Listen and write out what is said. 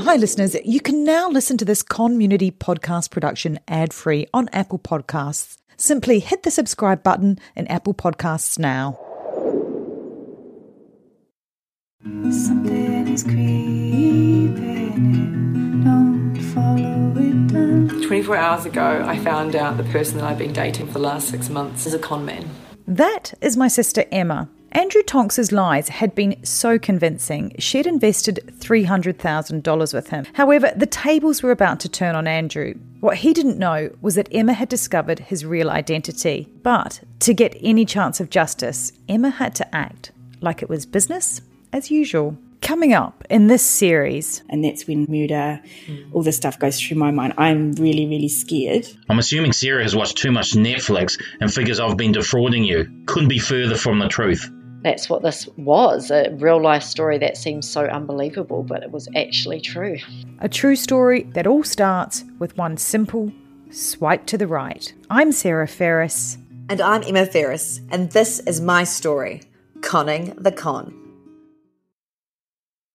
Hi, listeners. You can now listen to this community podcast production ad free on Apple Podcasts. Simply hit the subscribe button in Apple Podcasts now. Something is creeping in. Don't follow it down. 24 hours ago, I found out the person that I've been dating for the last six months is a con man. That is my sister Emma. Andrew Tonks's lies had been so convincing, she'd invested $300,000 with him. However, the tables were about to turn on Andrew. What he didn't know was that Emma had discovered his real identity. But to get any chance of justice, Emma had to act like it was business as usual. Coming up in this series, and that's when murder, all this stuff goes through my mind. I'm really, really scared. I'm assuming Sarah has watched too much Netflix and figures I've been defrauding you. Couldn't be further from the truth. That's what this was a real life story that seems so unbelievable, but it was actually true. a true story that all starts with one simple swipe to the right. I'm Sarah Ferris. And I'm Emma Ferris, and this is my story Conning the Con.